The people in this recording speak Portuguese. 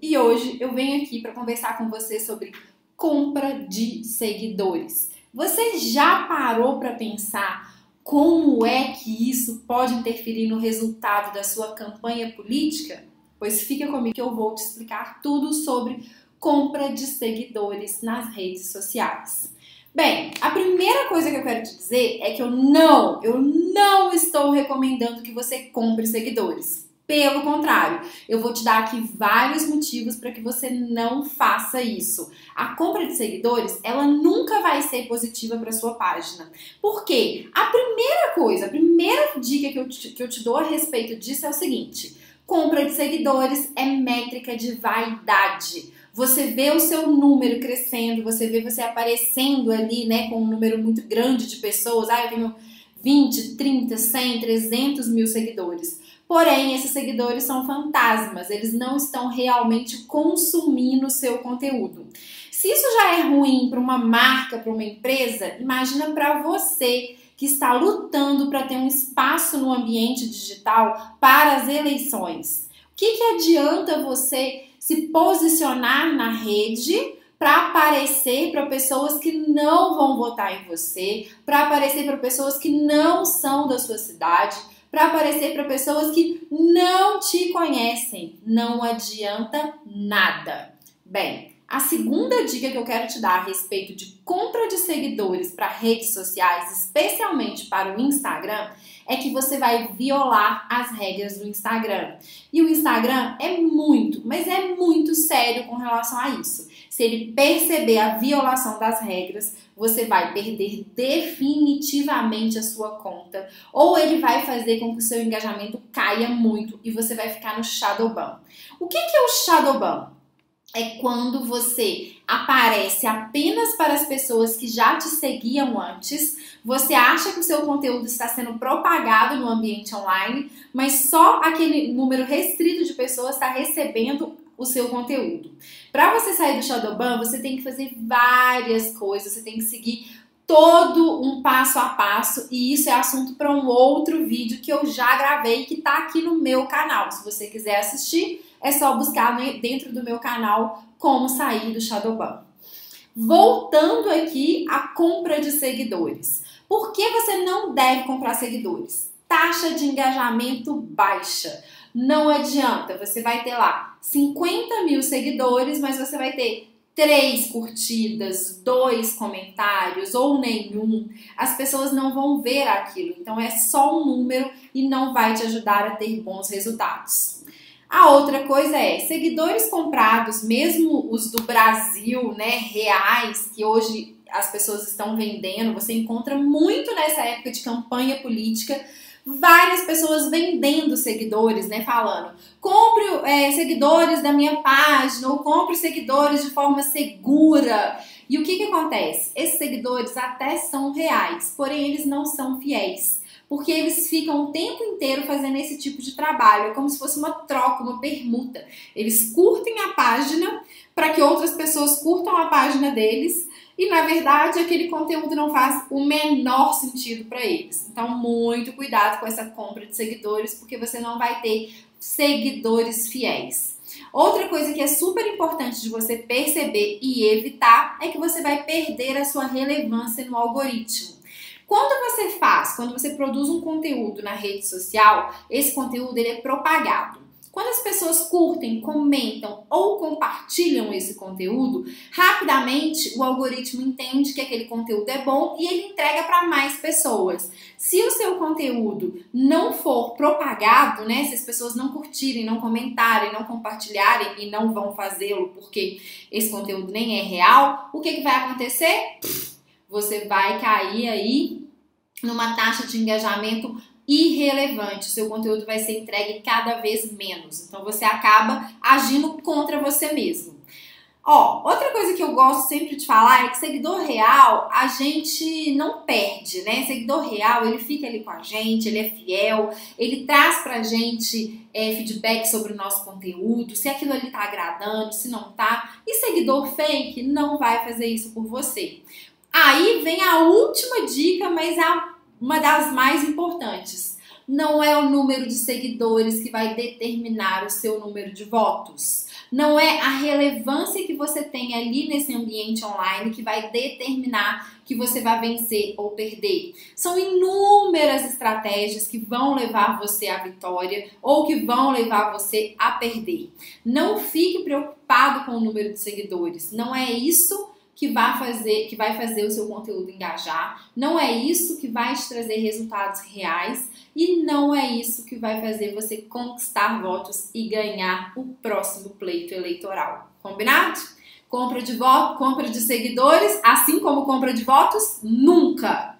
E hoje eu venho aqui para conversar com você sobre compra de seguidores. Você já parou para pensar como é que isso pode interferir no resultado da sua campanha política? Pois fica comigo que eu vou te explicar tudo sobre compra de seguidores nas redes sociais. Bem, a primeira coisa que eu quero te dizer é que eu não, eu não estou recomendando que você compre seguidores. Pelo contrário, eu vou te dar aqui vários motivos para que você não faça isso. A compra de seguidores, ela nunca vai ser positiva para sua página. Por quê? A primeira coisa, a primeira dica que eu, te, que eu te dou a respeito disso é o seguinte: compra de seguidores é métrica de vaidade. Você vê o seu número crescendo, você vê você aparecendo ali, né, com um número muito grande de pessoas. Ah, eu tenho 20, 30, 100, 300 mil seguidores. Porém, esses seguidores são fantasmas, eles não estão realmente consumindo o seu conteúdo. Se isso já é ruim para uma marca, para uma empresa, imagina para você que está lutando para ter um espaço no ambiente digital para as eleições. O que, que adianta você se posicionar na rede para aparecer para pessoas que não vão votar em você, para aparecer para pessoas que não são da sua cidade? Para aparecer para pessoas que não te conhecem. Não adianta nada. Bem, a segunda dica que eu quero te dar a respeito de compra de seguidores para redes sociais, especialmente para o Instagram, é que você vai violar as regras do Instagram. E o Instagram é muito, mas é muito sério com relação a isso. Se ele perceber a violação das regras, você vai perder definitivamente a sua conta, ou ele vai fazer com que o seu engajamento caia muito e você vai ficar no shadow ban. O que é o shadow ban? É quando você aparece apenas para as pessoas que já te seguiam antes, você acha que o seu conteúdo está sendo propagado no ambiente online, mas só aquele número restrito de pessoas está recebendo o seu conteúdo. Para você sair do Shadowban, você tem que fazer várias coisas, você tem que seguir todo um passo a passo e isso é assunto para um outro vídeo que eu já gravei que está aqui no meu canal. Se você quiser assistir, é só buscar dentro do meu canal como sair do Shadowban. Voltando aqui à compra de seguidores. Por que você não deve comprar seguidores? Taxa de engajamento baixa. Não adianta, você vai ter lá 50 mil seguidores, mas você vai ter três curtidas, dois comentários ou nenhum, as pessoas não vão ver aquilo. Então é só um número e não vai te ajudar a ter bons resultados. A outra coisa é seguidores comprados, mesmo os do Brasil, né, reais, que hoje as pessoas estão vendendo, você encontra muito nessa época de campanha política várias pessoas vendendo seguidores, né? Falando, compre é, seguidores da minha página ou compre seguidores de forma segura. E o que, que acontece? Esses seguidores até são reais, porém eles não são fiéis. Porque eles ficam o tempo inteiro fazendo esse tipo de trabalho, é como se fosse uma troca, uma permuta. Eles curtem a página para que outras pessoas curtam a página deles e na verdade aquele conteúdo não faz o menor sentido para eles. Então, muito cuidado com essa compra de seguidores, porque você não vai ter seguidores fiéis. Outra coisa que é super importante de você perceber e evitar é que você vai perder a sua relevância no algoritmo. Quando você faz, quando você produz um conteúdo na rede social, esse conteúdo ele é propagado. Quando as pessoas curtem, comentam ou compartilham esse conteúdo, rapidamente o algoritmo entende que aquele conteúdo é bom e ele entrega para mais pessoas. Se o seu conteúdo não for propagado, né, se as pessoas não curtirem, não comentarem, não compartilharem e não vão fazê-lo porque esse conteúdo nem é real, o que, que vai acontecer? Você vai cair aí numa taxa de engajamento irrelevante. O seu conteúdo vai ser entregue cada vez menos. Então você acaba agindo contra você mesmo. Ó, outra coisa que eu gosto sempre de falar é que seguidor real a gente não perde, né? Seguidor real, ele fica ali com a gente, ele é fiel, ele traz pra gente é, feedback sobre o nosso conteúdo, se aquilo ali tá agradando, se não tá. E seguidor fake não vai fazer isso por você. Aí vem a última dica, mas a uma das mais importantes. Não é o número de seguidores que vai determinar o seu número de votos. Não é a relevância que você tem ali nesse ambiente online que vai determinar que você vai vencer ou perder. São inúmeras estratégias que vão levar você à vitória ou que vão levar você a perder. Não fique preocupado com o número de seguidores. Não é isso que vai fazer, que vai fazer o seu conteúdo engajar. Não é isso que vai te trazer resultados reais e não é isso que vai fazer você conquistar votos e ganhar o próximo pleito eleitoral. Combinado? Compra de voto, compra de seguidores, assim como compra de votos, nunca.